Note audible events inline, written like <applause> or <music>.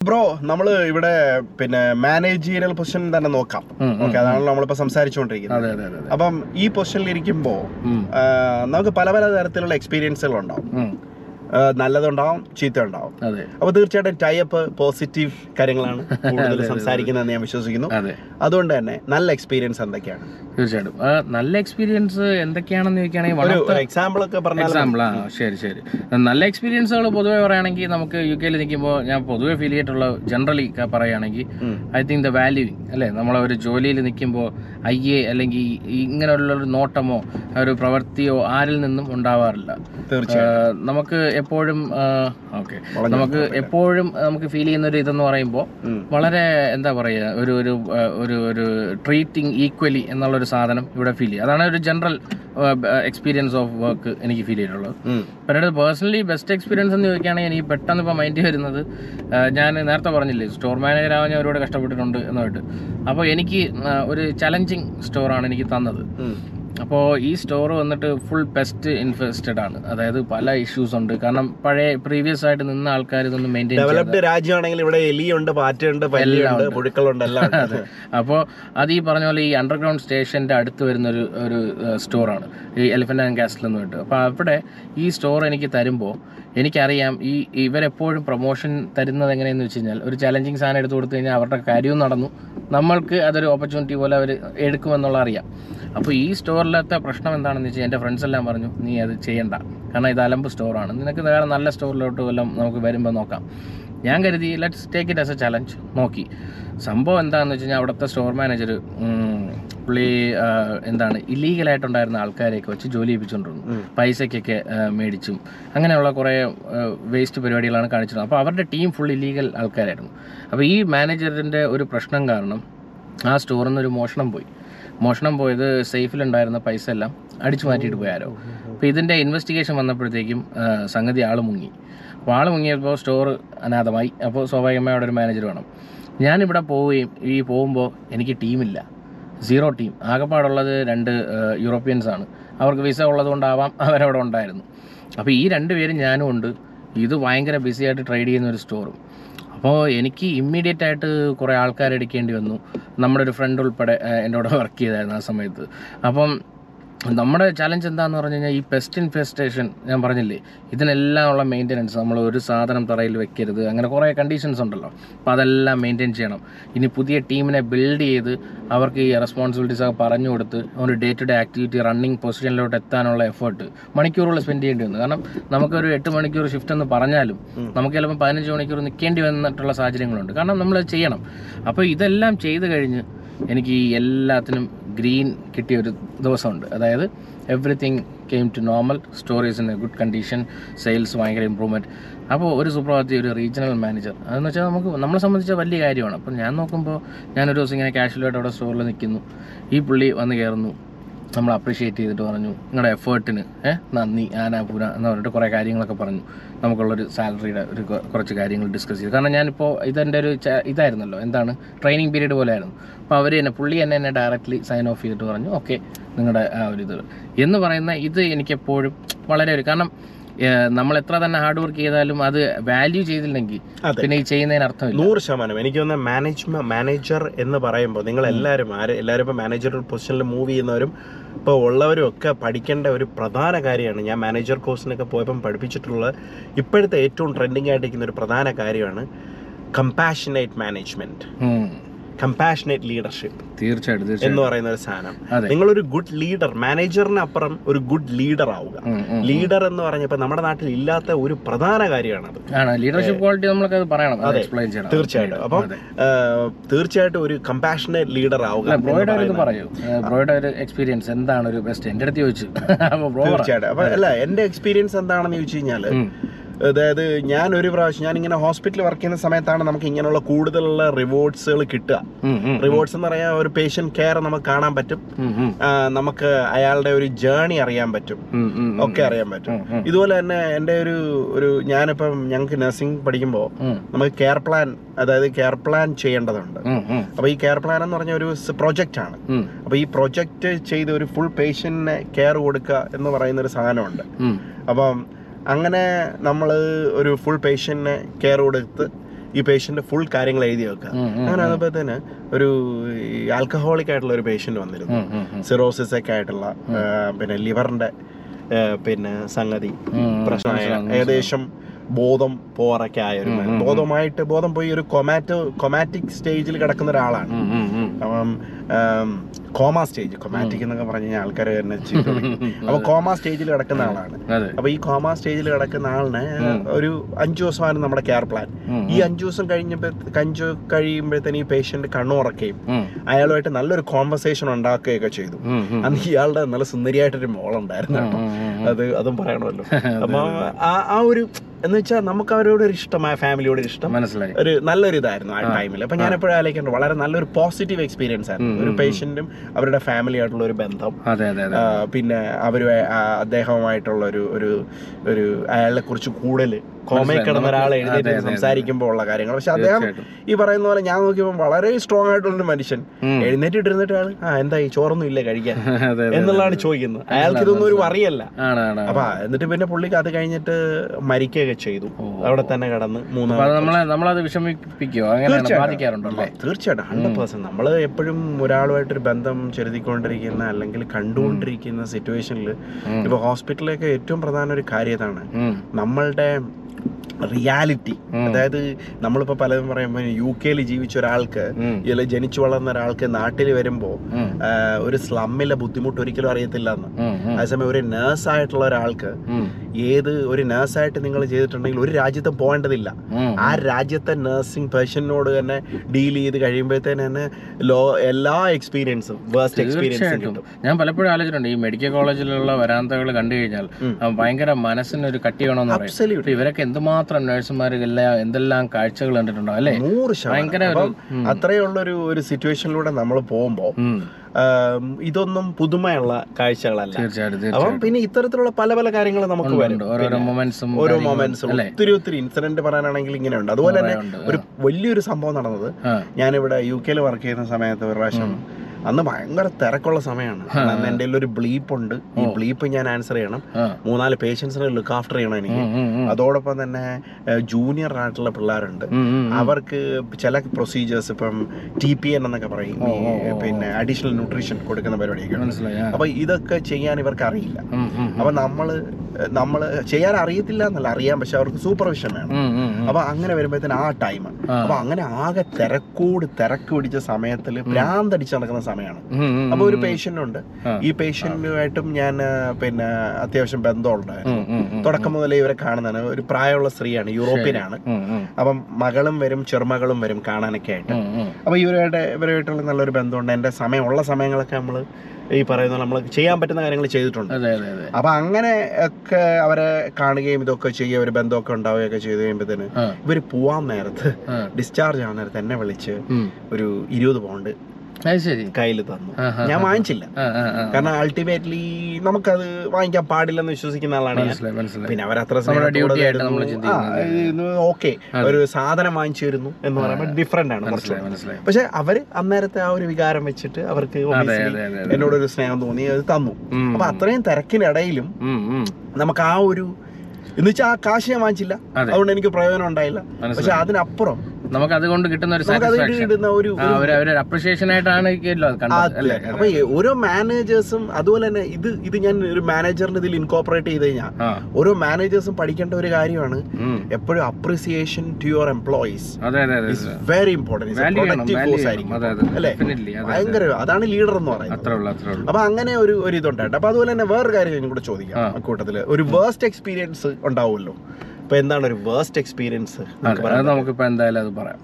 Bro നമ്മൾ ഇവിടെ പിന്നെ മാനേജീരിയൽ പൊസിഷൻ തന്നെ നോക്കാം. ഓക്കെ അതാണല്ലോ നമ്മളിപ്പോ സംസാരിച്ചുകൊണ്ടിരിക്കുന്നത് അപ്പം ഈ പൊസിഷനിൽ ഇരിക്കുമ്പോൾ നമുക്ക് പല പല തരത്തിലുള്ള എക്സ്പീരിയൻസുകൾ ഉണ്ടാവും നല്ലതുണ്ടാവും ചീത്ത ഉണ്ടാവും അപ്പൊ അപ്പോൾ തീർച്ചയായിട്ടും ടൈപ്പ് പോസിറ്റീവ് കാര്യങ്ങളാണ് <laughs> കൂടുതൽ സംസാരിക്കുന്നതെന്ന് ഞാൻ വിശ്വസിക്കുന്നു. അതെ. അതുകൊണ്ട് തന്നെ നല്ല എക്സ്പീരിയൻസ് എന്തൊക്കെയാണ്? തീർച്ചയായിട്ടും. നല്ല എക്സ്പീരിയൻസ് എന്തൊക്കെയാണെന്ന് ചോദിക്കുകയാണെങ്കിൽ എക്സാമ്പിൾ ഒക്കെ എക്സാമ്പിൾ ആ ശരി ശരി. നല്ല എക്സ്പീരിയൻസുകൾ പൊതുവെ പറയുകയാണെങ്കിൽ നമുക്ക് യു കെയിൽ നിൽക്കുമ്പോൾ ഞാൻ പൊതുവെ ഫീൽ ചെയ്തിട്ടുള്ള ജനറലി പറയുകയാണെങ്കിൽ ഐ തിങ്ക് ദ വാല്യൂ അല്ലേ? നമ്മളെ ഒരു ജോലിയിൽ നിൽക്കുമ്പോൾ അയ്യേ അല്ലെങ്കിൽ ഇങ്ങനെയുള്ള ഒരു നോട്ടമോ ഒരു പ്രവൃത്തിയോ ആരിൽ നിന്നും ഉണ്ടാവാറില്ല. നമുക്ക് എപ്പോഴും ഓക്കെ. നമുക്ക് എപ്പോഴും നമുക്ക് ഫീൽ ചെയ്യുന്ന ഒരു ഇതെന്ന് പറയുമ്പോൾ വളരെ എന്താ പറയുക ഒരു ഒരു ഒരു ഒരു ട്രീറ്റിംഗ് ഈക്വലി എന്നുള്ളൊരു സാധനം ഇവിടെ ഫീൽ ചെയ്യുക. അതാണ് ഒരു ജനറൽ എക്സ്പീരിയൻസ് ഓഫ് വർക്ക് എനിക്ക് ഫീൽ ചെയ്തിട്ടുള്ളത്. പിന്നീട് പേഴ്സണലി ബെസ്റ്റ് എക്സ്പീരിയൻസ് എന്ന് ചോദിക്കുകയാണെങ്കിൽ എനിക്ക് പെട്ടെന്ന് ഇപ്പോൾ മൈൻഡ് വരുന്നത് ഞാൻ നേരത്തെ പറഞ്ഞില്ലേ സ്റ്റോർ മാനേജർ ആവാൻ ഞാൻ ഒരുപാട് കഷ്ടപ്പെട്ടിട്ടുണ്ട് എന്നായിട്ട് അപ്പോൾ എനിക്ക് ഒരു ചലഞ്ചിങ് സ്റ്റോറാണ് എനിക്ക് തന്നത്. അപ്പോൾ ഈ സ്റ്റോർ വന്നിട്ട് ഫുൾ പെസ്റ്റ് ഇൻഫെസ്റ്റഡ് ആണ്. അതായത് പല ഇഷ്യൂസ് ഉണ്ട്. കാരണം പഴയ പ്രീവിയസ് ആയിട്ട് നിന്ന ആൾക്കാർ ഇതൊന്നും മെയിന്റെയിൻ ഡെവലപ്ഡ് രാജ്യമാണെങ്കിൽ ഇവിടെ എലിയുണ്ട് പാറ്റയുണ്ട് പുഴുക്കളുണ്ട് എല്ലാം അപ്പോൾ അത്. ഈ പറഞ്ഞ പോലെ ഈ അണ്ടർഗ്രൗണ്ട് സ്റ്റേഷന്റെ അടുത്ത് വരുന്ന ഒരു ഒരു സ്റ്റോറാണ്. ഈ എലിഫന്റ് ആൻഡ് കാസ്റ്റിൽ നിന്ന് കിട്ടും അപ്പോൾ അവിടെ ഈ സ്റ്റോർ എനിക്ക് തരുമ്പോൾ എനിക്കറിയാം ഈ ഇവരെപ്പോഴും പ്രൊമോഷൻ തരുന്നത് എങ്ങനെയെന്ന് വെച്ച് കഴിഞ്ഞാൽ ഒരു ചലഞ്ചിങ് സാധനം എടുത്ത് കൊടുത്തു കഴിഞ്ഞാൽ അവരുടെ കാര്യവും നടന്നു. നമ്മൾക്ക് അതൊരു ഓപ്പർച്യൂണിറ്റി പോലെ അവർ എടുക്കുമെന്നുള്ള അറിയാം. അപ്പോൾ ഈ സ്റ്റോറിലത്തെ പ്രശ്നം എന്താണെന്ന് വെച്ചാൽ എന്റെ ഫ്രണ്ട്സ് എല്ലാം പറഞ്ഞു നീ അത് ചെയ്യണ്ട. കാരണം ഇത് അലമ്പ് സ്റ്റോറാണ് നിനക്ക് വേറെ നല്ല സ്റ്റോറിലോട്ട് വല്ലതും നമുക്ക് വരുമ്പോൾ നോക്കാം. ഞാൻ കരുതി let's take it as a challenge നോക്കി. സംഭവം എന്താണെന്ന് വെച്ച് കഴിഞ്ഞാൽ അവിടുത്തെ സ്റ്റോർ മാനേജർ പുള്ളി എന്താണ് ഇല്ലീഗലായിട്ടുണ്ടായിരുന്ന ആൾക്കാരെയൊക്കെ വെച്ച് ജോലി ചെയ്യിപ്പിച്ചുകൊണ്ടിരുന്നു. പൈസയ്ക്കൊക്കെ മേടിച്ചും. അങ്ങനെയുള്ള കുറേ വേസ്റ്റ് പരിപാടികളാണ് കാണിച്ചിരുന്നത്. അപ്പോൾ അവരുടെ ടീം ഫുൾ ഇല്ലീഗൽ ആൾക്കാരായിരുന്നു. അപ്പോൾ ഈ മാനേജറിന്റെ ഒരു പ്രശ്നം കാരണം ആ സ്റ്റോറിൽ നിന്ന് ഒരു മോഷണം പോയി. മോഷണം പോയത് സേഫിലുണ്ടായിരുന്ന പൈസ എല്ലാം അടിച്ചു മാറ്റിയിട്ട് പോയാലോ അപ്പോൾ ഇതിന്റെ ഇൻവെസ്റ്റിഗേഷൻ വന്നപ്പോഴത്തേക്കും സംഗതി ആൾ മുങ്ങി. അപ്പോൾ ആൾ മുങ്ങിയപ്പോൾ സ്റ്റോർ അനാഥമായി. അപ്പോൾ സ്വാഭാവികമായി അവിടെ ഒരു മാനേജർ വേണം. ഞാനിവിടെ പോവുകയും ഈ പോകുമ്പോൾ എനിക്ക് ടീമില്ല സീറോ ടീം. ആകെപ്പാടുള്ളത് രണ്ട് യൂറോപ്യൻസാണ് അവർക്ക് വിസ ഉള്ളതുകൊണ്ടാവാം അവരവിടെ ഉണ്ടായിരുന്നു അപ്പോൾ ഈ രണ്ട് പേരും ഞാനും ഉണ്ട്. ഇത് ഭയങ്കര ബിസി ആയിട്ട് ട്രേഡ് ചെയ്യുന്ന ഒരു സ്റ്റോറും അപ്പോൾ എനിക്ക് ഇമ്മീഡിയറ്റ് ആയിട്ട് കുറേ ആൾക്കാർ എടുക്കേണ്ടി വന്നു. നമ്മുടെ ഒരു ഫ്രണ്ട് ഉൾപ്പെടെ എന്റെ കൂടെ വർക്ക് ചെയ്തായിരുന്നു ആ സമയത്ത്. അപ്പം നമ്മുടെ ചലഞ്ച് എന്താന്ന് പറഞ്ഞു കഴിഞ്ഞാൽ ഈ പെസ്റ്റ് ഇൻഫെസ്റ്റേഷൻ ഞാൻ പറഞ്ഞില്ലേ ഇതിനെല്ലാം ഉള്ള മെയിന്റനൻസ് നമ്മൾ ഒരു സാധനം തറയിൽ വെക്കരുത്. അങ്ങനെ കുറേ കണ്ടീഷൻസ് ഉണ്ടല്ലോ. അപ്പോൾ അതെല്ലാം മെയിന്റെയിൻ ചെയ്യണം. ഇനി പുതിയ ടീമിനെ ബിൽഡ് ചെയ്ത് അവർക്ക് ഈ റെസ്പോൺസിബിലിറ്റീസ് ഒക്കെ പറഞ്ഞു കൊടുത്ത് ഒരു day to day activity running പൊസിഷനിലോട്ട് എത്താനുള്ള എഫേർട്ട് മണിക്കൂറുകൾ സ്പെൻഡ് ചെയ്യേണ്ടി വന്നു. കാരണം നമുക്കൊരു എട്ട് മണിക്കൂർ ഷിഫ്റ്റ് എന്ന് പറഞ്ഞാലും നമുക്ക് ചിലപ്പോൾ പതിനഞ്ച് മണിക്കൂർ നിൽക്കേണ്ടി വന്നിട്ടുള്ള സാഹചര്യങ്ങളുണ്ട്. കാരണം നമ്മൾ ചെയ്യണം. അപ്പോൾ ഇതെല്ലാം ചെയ്ത് കഴിഞ്ഞ് എനിക്ക് ഈ എല്ലാത്തിനും ഗ്രീൻ കിട്ടിയ ഒരു ദിവസമുണ്ട്. അതായത് everything came to normal stories in a good condition sales ഭയങ്കര ഇമ്പ്രൂവ്മെന്റ് അപ്പോൾ ഒരു സുപ്രഭാതി ഒരു റീജിയണൽ മാനേജർ അതെന്ന് വെച്ചാൽ നമുക്ക് നമ്മളെ സംബന്ധിച്ച വലിയ കാര്യമാണ്. അപ്പം ഞാൻ നോക്കുമ്പോൾ ഞാനൊരു ദിവസം ഇങ്ങനെ കാഷ്വലായിട്ട് അവിടെ സ്റ്റോറിൽ നിൽക്കുന്നു ഈ പുള്ളി വന്ന് കയറുന്നു നമ്മൾ അപ്രീഷിയേറ്റ് ചെയ്തിട്ട് പറഞ്ഞു. നിങ്ങളുടെ എഫേർട്ടിന് നന്ദി ആനാപൂര എന്ന് പറഞ്ഞിട്ട് കുറേ കാര്യങ്ങളൊക്കെ പറഞ്ഞു. നമുക്കുള്ളൊരു സാലറിയുടെ ഒരു കുറച്ച് കാര്യങ്ങൾ ഡിസ്കസ് ചെയ്തു. കാരണം ഞാനിപ്പോൾ ഇതെന്റെ ഒരു ഇതായിരുന്നല്ലോ. എന്താണ്? ട്രെയിനിങ് പീരീഡ് പോലെ ആയിരുന്നു അപ്പോൾ അവർ തന്നെ പുള്ളി എന്നെ എന്നെ ഡയറക്റ്റ്ലി സൈൻ ഓഫ് ചെയ്തിട്ട് പറഞ്ഞു ഓക്കെ നിങ്ങളുടെ ആ ഒരു ഇത്. എന്ന് പറയുന്ന ഇത് എനിക്കെപ്പോഴും വളരെ ഒരു കാരണം നമ്മൾ എത്ര തന്നെ ഹാർഡ് വർക്ക് ചെയ്താലും അത് വാല്യൂ ചെയ്തില്ലെങ്കിൽ പിന്നെ ഈ ചെയ്യുന്നതിന് അർത്ഥം നൂറ് ശതമാനം. എനിക്ക് തോന്നുന്ന മാനേജ്മെന്റ് മാനേജർ എന്ന് പറയുമ്പോൾ നിങ്ങൾ എല്ലാവരും ആര് എല്ലാവരും ഇപ്പോൾ മാനേജർ പൊസിഷനിൽ മൂവ് ചെയ്യുന്നവരും ഇപ്പോൾ ഉള്ളവരും ഒക്കെ പഠിക്കേണ്ട ഒരു പ്രധാന കാര്യമാണ്. ഞാൻ മാനേജർ കോഴ്സിനൊക്കെ പോയപ്പം പഠിപ്പിച്ചിട്ടുള്ള ഇപ്പോഴത്തെ ഏറ്റവും ട്രെൻഡിങ് ആയിട്ടിരിക്കുന്ന ഒരു പ്രധാന കാര്യമാണ് കമ്പാഷനേറ്റ് മാനേജ്മെന്റ്. കമ്പാഷനേറ്റ് ലീഡർഷിപ്പ് തീർച്ചയായിട്ടും എന്ന് പറയുന്ന ഒരു സാധനം. നിങ്ങൾ ഒരു ഗുഡ് ലീഡർ മാനേജറിന് അപ്പുറം ഒരു ഗുഡ് ലീഡർ ആവുക. ലീഡർ എന്ന് പറഞ്ഞപ്പോൾ നമ്മുടെ നാട്ടിൽ ഇല്ലാത്ത ഒരു പ്രധാന കാര്യമാണ് ലീഡർഷിപ്പ് ക്വാളിറ്റി നമ്മളൊക്കെ പറയണം അത് തീർച്ചയായിട്ടും. അപ്പം. തീർച്ചയായിട്ടും ഒരു കമ്പാഷനേറ്റ് ലീഡർ ആവുക അല്ല എന്ന് ബ്രോയുടെ ഒരു പറയൂ. ബ്രോയുടെ ഒരു എക്സ്പീരിയൻസ് എന്താണ് ഒരു ബെസ്റ്റ് എന്റെ അടുത്ത് ചോദിച്ചു. തീർച്ചയായിട്ടും. അപ്പൊ അല്ല എന്റെ എക്സ്പീരിയൻസ് എന്താണെന്ന് ചോദിച്ചു. അതായത് ഞാൻ ഒരു പ്രാവശ്യം ഞാൻ ഇങ്ങനെ ഹോസ്പിറ്റലിൽ വർക്ക് ചെയ്യുന്ന സമയത്താണ് നമുക്ക് ഇങ്ങനെയുള്ള കൂടുതലുള്ള റിവോർഡ്സുകൾ കിട്ടുക. ഉം, എന്ന് പറയാൻ ഒരു പേഷ്യന്റ് കെയർ നമുക്ക് കാണാൻ പറ്റും. നമുക്ക് അയാളുടെ ഒരു ജേണി അറിയാൻ പറ്റും. ഒക്കെ അറിയാൻ പറ്റും. ഇതുപോലെ തന്നെ എന്റെ ഒരു ഒരു ഞാനിപ്പം ഞങ്ങൾക്ക് നഴ്സിംഗ് പഠിക്കുമ്പോൾ നമുക്ക് കെയർ പ്ലാൻ അതായത് കെയർ പ്ലാൻ ചെയ്യേണ്ടതുണ്ട്. അപ്പോൾ ഈ കെയർ പ്ലാൻ എന്ന് പറഞ്ഞ ഒരു പ്രൊജക്റ്റ് ആണ്. അപ്പൊ ഈ പ്രൊജക്റ്റ് ചെയ്ത് ഒരു ഫുൾ പേഷ്യന്റിനെ കെയർ കൊടുക്കുക എന്ന് പറയുന്ന ഒരു സാധനമുണ്ട്. അപ്പം അങ്ങനെ നമ്മൾ ഒരു ഫുൾ പേഷ്യന്റിനെ കെയർ കൊടുത്ത് ഈ പേഷ്യന്റ് ഫുൾ കാര്യങ്ങൾ എഴുതി വെക്കുക അങ്ങനെ തന്നെ ഒരു ആൽക്കഹോളിക് ആയിട്ടുള്ള ഒരു പേഷ്യന്റ് വന്നിരുന്നു. സിറോസിസ് ഒക്കെ ആയിട്ടുള്ള പിന്നെ ലിവറിന്റെ പിന്നെ സംഗതി പ്രശ്നമായ ഏകദേശം ബോധം പോറൊക്കെ ആയ ഒരു ഉം, ഉം, ഉം. ബോധമായിട്ട് ബോധം പോയി ഒരു കൊമാറ്റോ കൊമാറ്റിക് സ്റ്റേജിൽ കിടക്കുന്ന ഒരാളാണ്. അപ്പം കോമ സ്റ്റേജ് കൊമാറ്റിക് എന്നൊക്കെ പറഞ്ഞു കഴിഞ്ഞാൽ ആൾക്കാർ തന്നെ. അപ്പൊ. കോമ സ്റ്റേജിൽ കിടക്കുന്ന ആളാണ്. അപ്പൊ ഈ കോമ സ്റ്റേജിൽ കിടക്കുന്ന ആളിന് ഒരു അഞ്ചു ദിവസമാണ് നമ്മുടെ കെയർ പ്ലാൻ. ഈ അഞ്ചു ദിവസം കഴിഞ്ഞപ്പോ അഞ്ചു കഴിയുമ്പോഴത്തേന് ഈ പേഷ്യന്റ് കണ്ണുറക്കുകയും അയാളുമായിട്ട് നല്ലൊരു കോൺവെർസേഷൻ ഉണ്ടാക്കുകയൊക്കെ ചെയ്തു. അന്ന് ഇയാളുടെ നല്ല സുന്ദരിയായിട്ടൊരു മോളുണ്ടായിരുന്നു. അത് അതും പറയണമല്ലോ. <laughs> അപ്പൊ ആ ഒരു എന്ന് വെച്ചാൽ നമുക്ക് അവരോട് ഒരു ഇഷ്ടം ആ ഫാമിലിയോട് ഒരു ഇഷ്ടം. മനസ്സിലായി. ഒരു നല്ലൊരു ഇതായിരുന്നു ആ. ടൈമിൽ അപ്പൊ ഞാൻ എപ്പോഴും ആലോചിക്കുന്നുണ്ട് വളരെ നല്ലൊരു പോസിറ്റീവ് എക്സ്പീരിയൻസ് ആയിരുന്നു. ഒരു പേഷ്യന്റും അവരുടെ ഫാമിലി ആയിട്ടുള്ള ഒരു ബന്ധം. പിന്നെ അവർ അദ്ദേഹവുമായിട്ടുള്ള ഒരു ഒരു ഒരു അയാളെ കുറിച്ച് കൂടുതൽ കോമയിൽ. കിടന്ന ഒരാൾ എഴുന്നേറ്റ് അതെ, സംസാരിക്കുമ്പോൾ ഉള്ള കാര്യങ്ങൾ. പക്ഷെ അദ്ദേഹം ഈ പറയുന്ന പോലെ ഞാൻ നോക്കിയപ്പോൾ വളരെ സ്ട്രോങ് ആയിട്ടുള്ള ഒരു മനുഷ്യൻ. എഴുന്നേറ്റ് എഴുന്നേറ്റിട്ടിരുന്നിട്ട് ആൾ ആ എന്തായി? ചോറൊന്നും ഇല്ല കഴിക്കാൻ? <laughs> എന്നുള്ളതാണ് ചോദിക്കുന്നത്. അയാൾക്ക് ഇതൊന്നും ഒരു അറിയല്ല അപ്പൊ എന്നിട്ട് പിന്നെ പുള്ളിക്ക് അത് കഴിഞ്ഞിട്ട് മരിക്കുകയൊക്കെ ചെയ്തു. അവിടെ തന്നെ കടന്ന് മൂന്നാമത് വിഷമിപ്പിക്കോ തീർച്ചയായിട്ടും. ഹൺഡ്രഡ് പേഴ്സെന്റ് നമ്മൾ എപ്പോഴും ഒരാളുമായിട്ടൊരു ബന്ധം ചെലുത്തിക്കൊണ്ടിരിക്കുന്ന അല്ലെങ്കിൽ കണ്ടുകൊണ്ടിരിക്കുന്ന സിറ്റുവേഷനിൽ. ഇപ്പൊ ഹോസ്പിറ്റലിലൊക്കെ ഏറ്റവും പ്രധാന ഒരു കാര്യം ഇതാണ് ഉം. നമ്മളുടെ റിയാലിറ്റി. അതായത് നമ്മളിപ്പോ പലതും പറയുമ്പോൾ യു കെയിൽ ജീവിച്ച ഒരാൾക്ക്. ഇതിൽ ജനിച്ചു വളർന്ന ഒരാൾക്ക് നാട്ടിൽ വരുമ്പോൾ ഉം. ഒരു സ്ലമ്മിലെ ബുദ്ധിമുട്ട് ഒരിക്കലും അറിയത്തില്ല എന്ന്. അതേസമയം ഒരു നേഴ്സ് ആയിട്ടുള്ള ഒരാൾക്ക്. ഏത് ഒരു നേഴ്സായിട്ട് നിങ്ങൾ ചെയ്തിട്ടുണ്ടെങ്കിൽ ഒരു രാജ്യത്തും പോകേണ്ടതില്ല. ആ രാജ്യത്തെ നഴ്സിംഗ് പേഷ്യനോട് തന്നെ ഡീൽ ചെയ്ത് കഴിയുമ്പോഴത്തേന് തന്നെ ലോ എല്ലാ എക്സ്പീരിയൻസും വേസ്റ്റ് എക്സ്പീരിയൻസ് ഞാൻ പലപ്പോഴും ആലോചിച്ചിട്ടുണ്ട് ഈ മെഡിക്കൽ കോളേജിലുള്ള വരാന്തകൾ കണ്ടു കഴിഞ്ഞാൽ ഭയങ്കര മനസ്സിന് ഒരു മനസ്സിനൊരു കട്ടി വേണമെന്ന്. ഇവരൊക്കെ എന്തുമാത്രം നഴ്സുമാർ എല്ലാം എന്തെല്ലാം കാഴ്ചകൾ കണ്ടിട്ടുണ്ടോ അല്ലേ? നൂറ് ഭയങ്കര ശതമാനം ഉം. ഒരു സിറ്റുവേഷനിലൂടെ നമ്മൾ പോകുമ്പോൾ. ഇതൊന്നും പുതുമയുള്ള കാഴ്ചകളല്ല. അപ്പം പിന്നെ ഇത്തരത്തിലുള്ള പല പല കാര്യങ്ങൾ നമുക്ക് വരും. ഓരോ മൊമെന്റ്സും ഒത്തിരി ഒത്തിരി ഇൻസിഡന്റ് പറയാനാണെങ്കിൽ ഇങ്ങനെയുണ്ട്. അതുപോലെ തന്നെ ഒരു വലിയൊരു സംഭവം നടന്നത്. ഞാനിവിടെ യു കെയിൽ വർക്ക് ചെയ്യുന്ന സമയത്ത് ഒരു പ്രാവശ്യം അന്ന് ഭയങ്കര തിരക്കുള്ള സമയമാണ്. അന്ന് എന്റെ ഒരു ബ്ലീപ്പ് ഉണ്ട്. ഈ ബ്ലീപ്പ് ഞാൻ ആൻസർ ചെയ്യണം. മൂന്നാൽ പേഷ്യൻസിനെ ലുക്ക് ആഫ്റ്റർ ചെയ്യണം എനിക്ക്. അതോടൊപ്പം തന്നെ ജൂനിയർ ആയിട്ടുള്ള പിള്ളേരുണ്ട്. അവർക്ക് ചില പ്രൊസീജിയേഴ്സ് ഇപ്പം ടി പി എൻ എന്നൊക്കെ പറയും. പിന്നെ അഡീഷണൽ ന്യൂട്രീഷൻ കൊടുക്കുന്ന പരിപാടിയൊക്കെ. അപ്പൊ ഇതൊക്കെ ചെയ്യാൻ ഇവർക്ക് അറിയില്ല. അപ്പൊ നമ്മൾ നമ്മൾ ചെയ്യാൻ അറിയത്തില്ല എന്നല്ല അറിയാം പക്ഷെ അവർക്ക് സൂപ്പർവിഷൻ വേണം. അപ്പൊ അങ്ങനെ വരുമ്പോഴത്തേന് ആ ടൈം. അപ്പൊ അങ്ങനെ ആകെ തിരക്കൂട് തിരക്ക് പിടിച്ച സമയത്തിൽ ഭ്രാന്തടിച്ച് നടക്കുന്ന സമയമാണ് അപ്പൊ ഒരു. പേഷ്യന്റ് ഉണ്ട്. ഈ പേഷ്യന്റുമായിട്ടും ഞാൻ പിന്നെ അത്യാവശ്യം ബന്ധമുണ്ടായിരുന്നു ഉം. തുടക്കം മുതലേ ഇവരെ കാണുന്നതാണ് ഒരു പ്രായമുള്ള സ്ത്രീയാണ് യൂറോപ്യനാണ്. അപ്പം മകളും വരും ചെറുമകളും വരും കാണാനൊക്കെ ആയിട്ട്. അപ്പൊ ഇവരുടെ ഇവരുമായിട്ടുള്ള നല്ലൊരു ബന്ധമുണ്ട് എന്റെ സമയമുള്ള സമയങ്ങളൊക്കെ നമ്മൾ ഈ പറയുന്ന നമ്മൾ ചെയ്യാൻ പറ്റുന്ന കാര്യങ്ങൾ ചെയ്തിട്ടുണ്ട്. അപ്പൊ അങ്ങനെ ഒക്കെ അവരെ കാണുകയും ഇതൊക്കെ ചെയ്യുക ഒരു ബന്ധമൊക്കെ ഉണ്ടാവുകയൊക്കെ ചെയ്ത് കഴിയുമ്പോഴത്തേന് ഇവർ പോവാൻ നേരത്ത് ഡിസ്ചാർജ് ആവാൻ നേരത്ത് എന്നെ വിളിച്ച് ഒരു ഇരുപത് പൗണ്ട് കയ്യിൽ തന്നു. ഞാൻ വാങ്ങിച്ചില്ല. കാരണം അൾട്ടിമേറ്റ്ലി നമുക്കത് വാങ്ങിക്കാൻ പാടില്ലെന്ന് വിശ്വസിക്കുന്ന ആളാണ് പിന്നെ അവരത്ര. ഓക്കെ ഒരു സാധനം വാങ്ങിച്ചു തരുന്നു എന്ന് പറയുമ്പോൾ ഡിഫറെന്റ് ആണ് പക്ഷെ അവർ അന്നേരത്തെ ആ ഒരു വികാരം വെച്ചിട്ട് അവർക്ക് എന്നോട് ഒരു സ്നേഹം തോന്നി അത് തന്നു. അപ്പൊ അത്രയും തിരക്കിനിടയിലും. നമുക്ക് ആ ഒരു എന്ന് വെച്ചാൽ ആ കാശ് ഞാൻ വാങ്ങിച്ചില്ല. അതുകൊണ്ട് എനിക്ക് പ്രയോജനം ഉണ്ടായില്ല. പക്ഷെ അതിനപ്പുറം നമുക്ക് അതുകൊണ്ട് കിട്ടുന്ന ഒരു ഒരു അപ്രിഷിയേഷൻ ആയിട്ടാണ്. അപ്പൊ ഓരോ മാനേജേഴ്സും അതുപോലെ തന്നെ ഇത് ഇത് ഞാൻ ഒരു മാനേജറിന് ഇതിൽ ഇൻകോപ്പറേറ്റ് ചെയ്ത് കഴിഞ്ഞാൽ ഓരോ മാനേജേഴ്സും പഠിക്കേണ്ട ഒരു കാര്യമാണ് എപ്പോഴും appreciation to your employees very important ഭയങ്കര അതാണ് ലീഡർ എന്ന് പറയുന്നത്. അപ്പൊ അങ്ങനെ ഒരു ഒരു ഇതുണ്ടായിട്ട്. അപ്പൊ അതുപോലെ തന്നെ വേറൊരു കാര്യം കൂടെ ചോദിക്കാം കൂട്ടത്തിൽ. ഒരു വേർസ്റ്റ് എക്സ്പീരിയൻസ് ഉണ്ടാവുമല്ലോ. അപ്പൊ എന്താണ് ഒരു വേസ്റ്റ് എക്സ്പീരിയൻസ് അതെ, അത് നമുക്കിപ്പോ എന്തായാലും അത് പറയാം.